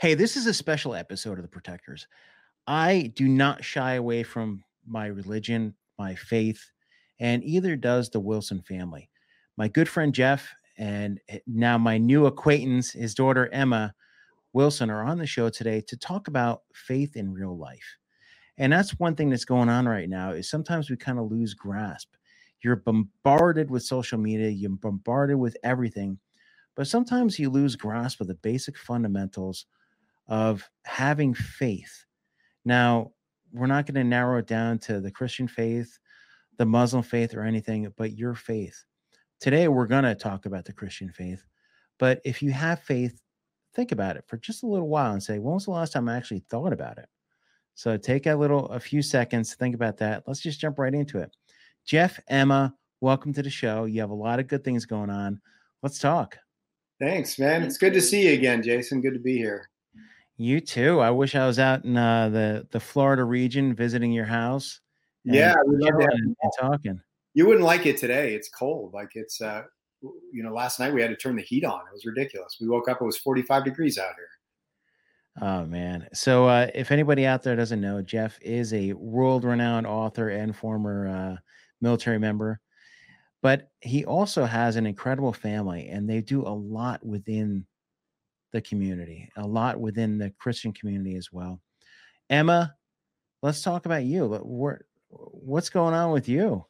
Hey, this is a special episode of The Protectors. I do not shy away from my religion, my faith, and either does the Wilson family. My good friend Jeff and eh, now my new acquaintance, his daughter Emma Wilson, are on the show today to talk about faith in real life. And that's one thing that's going on right now is sometimes we kind of lose grasp. You're bombarded with social media, you're bombarded with everything, but sometimes you lose grasp of the basic fundamentals of having faith. Now, we're not going to narrow it down to the Christian faith, the Muslim faith, or anything, but your faith. Today, we're going to talk about the Christian faith. But if you have faith, think about it for just a little while and say, when was the last time I actually thought about it? So take a little, a few seconds, think about that. Let's just jump right into it. Jeff, Emma, welcome to the show. You have a lot of good things going on. Let's talk. Thanks, man. It's good to see you again, Jason. Good to be here. You too. I wish I was out in uh, the the Florida region visiting your house. Yeah, we love and, and talking. You wouldn't like it today. It's cold. Like it's uh, you know, last night we had to turn the heat on. It was ridiculous. We woke up. It was 45 degrees out here. Oh man. So uh, if anybody out there doesn't know, Jeff is a world-renowned author and former uh, military member, but he also has an incredible family, and they do a lot within the community, a lot within the Christian community as well. Emma, let's talk about you. what's going on with you?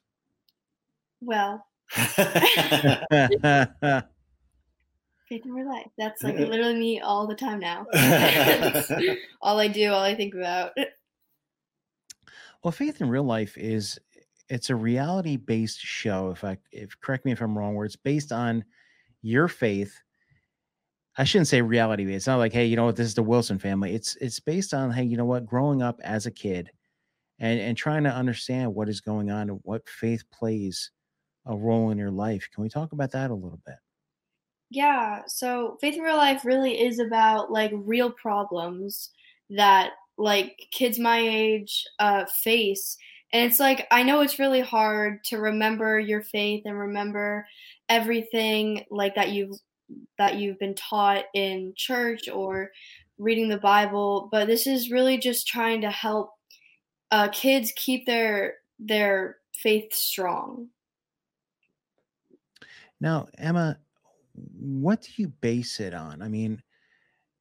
Well, faith in real life. That's like uh, literally me all the time now. Uh, all I do, all I think about. Well, faith in real life is it's a reality based show. If I if correct me if I'm wrong, where it's based on your faith I shouldn't say reality. It's not like, hey, you know what, this is the Wilson family. It's it's based on, hey, you know what, growing up as a kid and and trying to understand what is going on and what faith plays a role in your life. Can we talk about that a little bit? Yeah. So faith in real life really is about like real problems that like kids my age uh face. And it's like I know it's really hard to remember your faith and remember everything like that you've that you've been taught in church or reading the Bible, but this is really just trying to help uh, kids keep their their faith strong. Now, Emma, what do you base it on? I mean,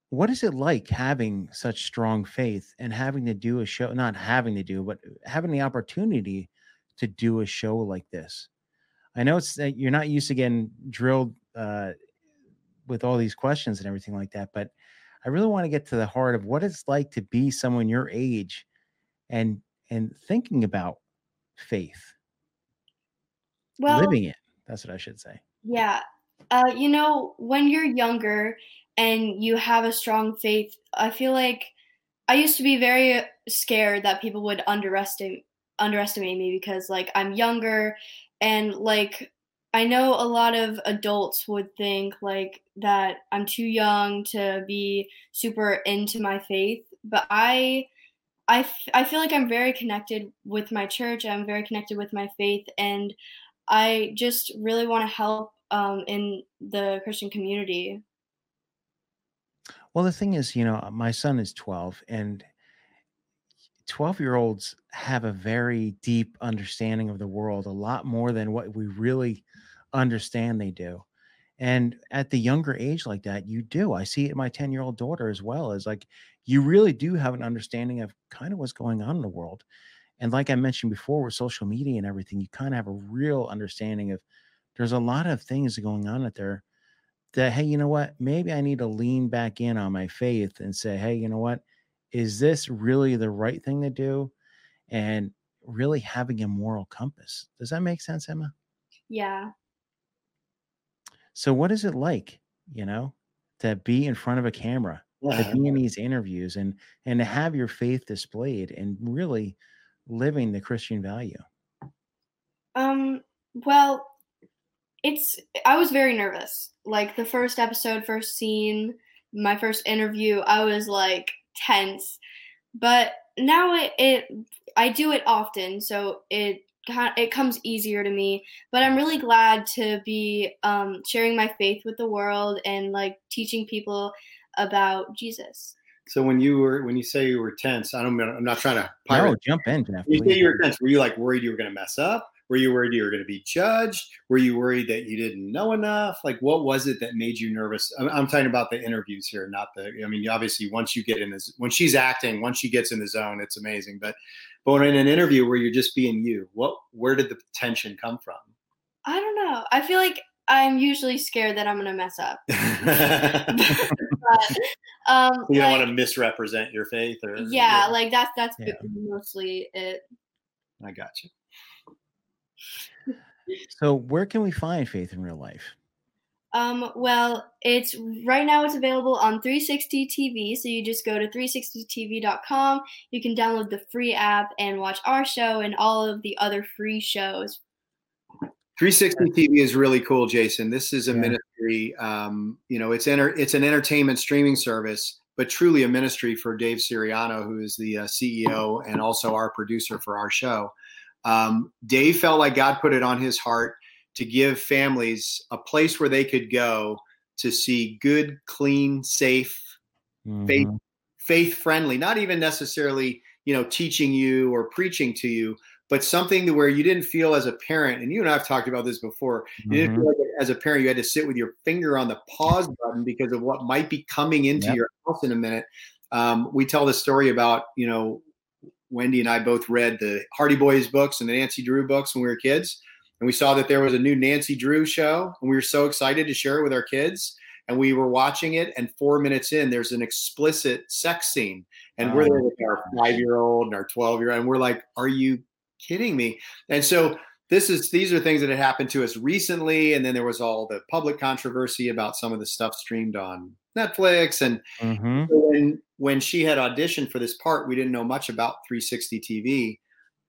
what is it like having such strong faith and having to do a show, not having to do, but having the opportunity to do a show like this? I know it's that you're not used to getting drilled uh, with all these questions and everything like that. But I really want to get to the heart of what it's like to be someone your age and and thinking about faith. Well, living it. That's what I should say. Yeah. Uh, you know, when you're younger and you have a strong faith, I feel like I used to be very scared that people would underestimate underestimate me because like I'm younger and like I know a lot of adults would think like that I'm too young to be super into my faith, but I I, f- I feel like I'm very connected with my church. I'm very connected with my faith, and I just really want to help um, in the Christian community. Well, the thing is, you know, my son is 12, and 12 year olds have a very deep understanding of the world, a lot more than what we really understand they do. And at the younger age like that, you do. I see it in my 10 year old daughter as well as like you really do have an understanding of kind of what's going on in the world. And like I mentioned before with social media and everything, you kind of have a real understanding of there's a lot of things going on out there that, hey, you know what? Maybe I need to lean back in on my faith and say, hey, you know what? Is this really the right thing to do? And really having a moral compass. Does that make sense, Emma? Yeah, so what is it like, you know, to be in front of a camera, yeah. to be in these interviews and and to have your faith displayed and really living the Christian value? Um, well, it's I was very nervous. Like the first episode, first scene, my first interview, I was like tense. But now it, it I do it often, so it it comes easier to me. But I'm really glad to be um, sharing my faith with the world and like teaching people about Jesus. So when you were when you say you were tense, I don't. I'm not trying to. Pirate. No, jump in, Jeff. When you say you were tense, were you like worried you were going to mess up? Were you worried you were going to be judged? Were you worried that you didn't know enough? Like, what was it that made you nervous? I'm, I'm talking about the interviews here, not the. I mean, obviously, once you get in this, when she's acting, once she gets in the zone, it's amazing. But, but in an interview where you're just being you, what, where did the tension come from? I don't know. I feel like I'm usually scared that I'm gonna mess up. But, um, you don't like- want to misrepresent your faith, or yeah, like that's that's Yeah. mostly it. I got you. So, where can we find faith in real life? Um, well, it's right now it's available on 360 TV. So you just go to 360tv.com. You can download the free app and watch our show and all of the other free shows. 360 TV is really cool, Jason. This is a Yeah. ministry. Um, you know, it's enter, it's an entertainment streaming service, but truly a ministry for Dave Siriano, who is the uh, CEO and also our producer for our show. Um, Dave felt like God put it on his heart to give families a place where they could go to see good, clean, safe, Faith- Mhm. faith friendly, not even necessarily, you know, teaching you or preaching to you, but something to where you didn't feel as a parent, and you and I have talked about this before, you didn't Mhm. feel like as a parent you had to sit with your finger on the pause button because of what might be coming into Yep. your house in a minute. Um, we tell the story about, you know, Wendy and I both read the Hardy Boys books and the Nancy Drew books when we were kids. And we saw that there was a new Nancy Drew show, and we were so excited to share it with our kids. And we were watching it, and four minutes in, there's an explicit sex scene. And we're Oh, there with our five year old and our 12 year old, and we're like, Are you kidding me? And so this is these are things that had happened to us recently, and then there was all the public controversy about some of the stuff streamed on Netflix. And Mhm. when when she had auditioned for this part, we didn't know much about 360 TV.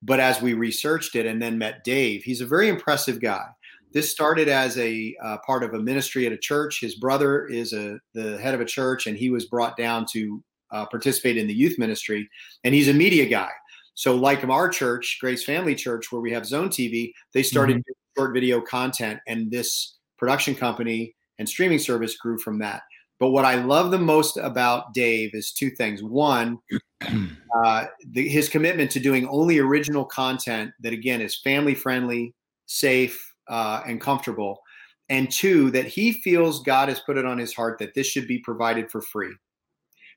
But as we researched it and then met Dave, he's a very impressive guy. This started as a uh, part of a ministry at a church. His brother is a the head of a church, and he was brought down to uh, participate in the youth ministry. And he's a media guy. So, like our church, Grace Family Church, where we have Zone TV, they started doing short video content, and this production company and streaming service grew from that. But what I love the most about Dave is two things. One, uh, the, his commitment to doing only original content that, again, is family friendly, safe, uh, and comfortable. And two, that he feels God has put it on his heart that this should be provided for free.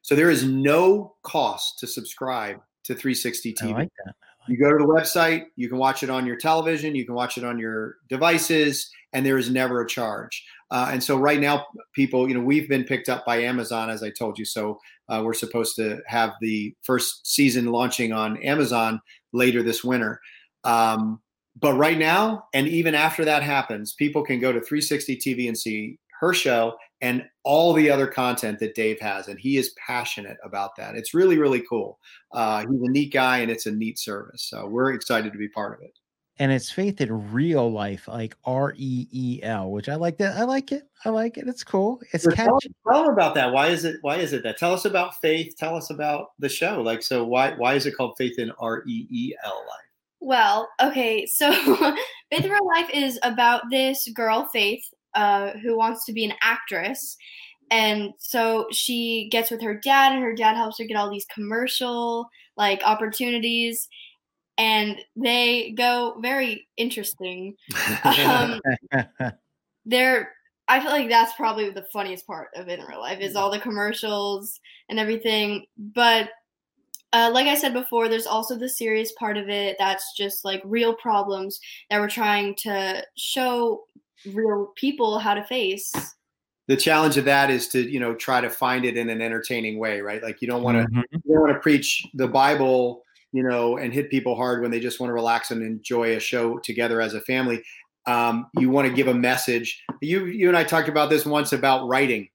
So there is no cost to subscribe to 360 I TV. like that. You go to the website, you can watch it on your television, you can watch it on your devices, and there is never a charge. Uh, and so right now, people, you know, we've been picked up by Amazon, as I told you. So uh, we're supposed to have the first season launching on Amazon later this winter. Um, but right now, and even after that happens, people can go to 360 TV and see her show and all the other content that Dave has. And he is passionate about that. It's really, really cool. Uh, he's a neat guy and it's a neat service. So we're excited to be part of it. And it's faith in real life, like R E E L, which I like that. I like it. I like it. It's cool. It's So catchy. tell them about that. Why is it? Why is it that? Tell us about faith. Tell us about the show. Like, so why why is it called Faith in R E E L Life? Well, okay, so Faith in Real Life is about this girl, Faith, uh, who wants to be an actress. And so she gets with her dad, and her dad helps her get all these commercial like opportunities. And they go very interesting. Um, they're I feel like that's probably the funniest part of it in real life is all the commercials and everything. But uh, like I said before, there's also the serious part of it that's just like real problems that we're trying to show real people how to face. the challenge of that is to you know try to find it in an entertaining way, right? Like you don't want to Mhm. you don't want to preach the Bible, you know, and hit people hard when they just want to relax and enjoy a show together as a family. Um, you want to give a message. You you and I talked about this once about writing.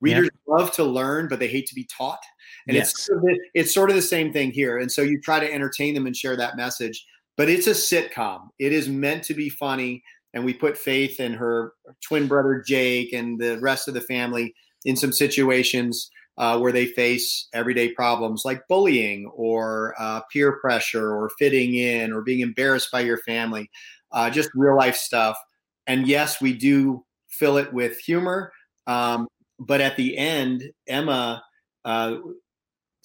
Readers love to learn, but they hate to be taught. And Yes. it's sort of the, it's sort of the same thing here. And so you try to entertain them and share that message. But it's a sitcom. It is meant to be funny. And we put Faith and her twin brother Jake and the rest of the family in some situations uh, where they face everyday problems like bullying or uh, peer pressure or fitting in or being embarrassed by your family, uh, just real life stuff. And yes, we do fill it with humor. Um, but at the end, Emma, uh,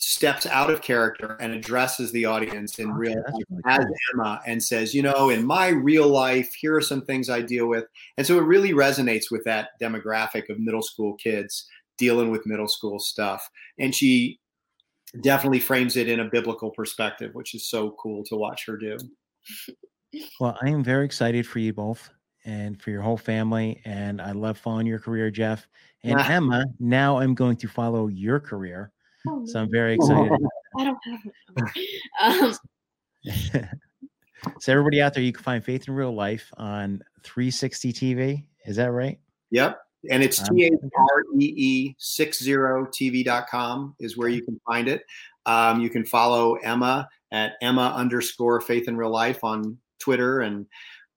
steps out of character and addresses the audience in Okay, real life as. Emma and says, you know, in my real life, here are some things I deal with. And so it really resonates with that demographic of middle school kids dealing with middle school stuff. And she definitely frames it in a biblical perspective, which is so cool to watch her do. Well, I am very excited for you both and for your whole family. And I love following your career, Jeff. And. Emma, now I'm going to follow your career. Oh, So I'm very excited. I don't have it. Um, so everybody out there, you can find Faith in Real Life on 360 TV. Is that right? Yep. And it's Um, T H R E E 60TV.com is where you can find it. Um, you can follow Emma at Emma underscore faith in real life on Twitter and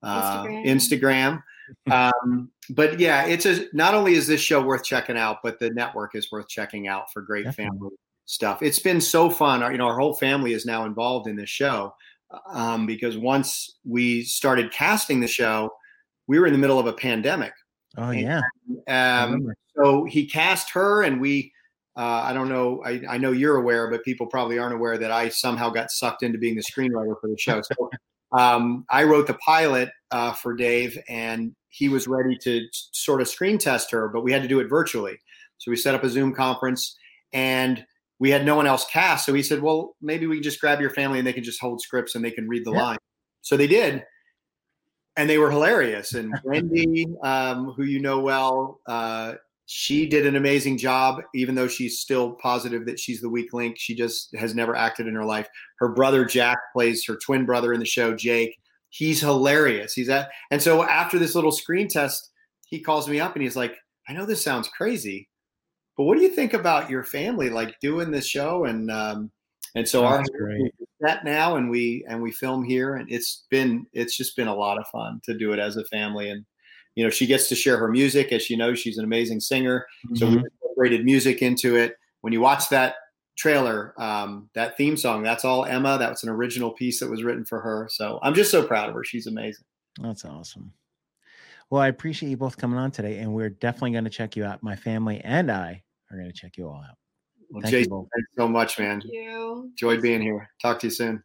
uh, Instagram. Um, but yeah, it's a not only is this show worth checking out, but the network is worth checking out for great Definitely. family stuff. It's been so fun. Our, you know, our whole family is now involved in this show um, because once we started casting the show, we were in the middle of a pandemic. Oh, yeah. I Um, so he cast her, and we. Uh, I don't know. I, I know you're aware, but people probably aren't aware that I somehow got sucked into being the screenwriter for the show. So um, I wrote the pilot uh, for Dave, and he was ready to sort of screen test her, but we had to do it virtually. So we set up a Zoom conference, and we had no one else cast. So he said, "Well, maybe we can just grab your family, and they can just hold scripts, and they can read the Yeah. line." So they did, and they were hilarious. And Wendy, um, who you know well, uh, she did an amazing job, even though she's still positive that she's the weak link. She just has never acted in her life. Her brother Jack plays her twin brother in the show, Jake. He's hilarious. He's at, and so after this little screen test, he calls me up and he's like, "I know this sounds crazy, but what do you think about your family like doing this show?" And um, and so our that's great. that now and we and we film here and it's been it's just been a lot of fun to do it as a family and you know she gets to share her music as she knows she's an amazing singer so we Mhm. incorporated music into it when you watch that trailer um, that theme song that's all emma that was an original piece that was written for her so i'm just so proud of her she's amazing That's awesome. Well, I appreciate you both coming on today, and we're definitely going to check you out. My family and I are going to check you all out. well Thank you jason both. thanks so much man Thank you. enjoyed being here talk to you soon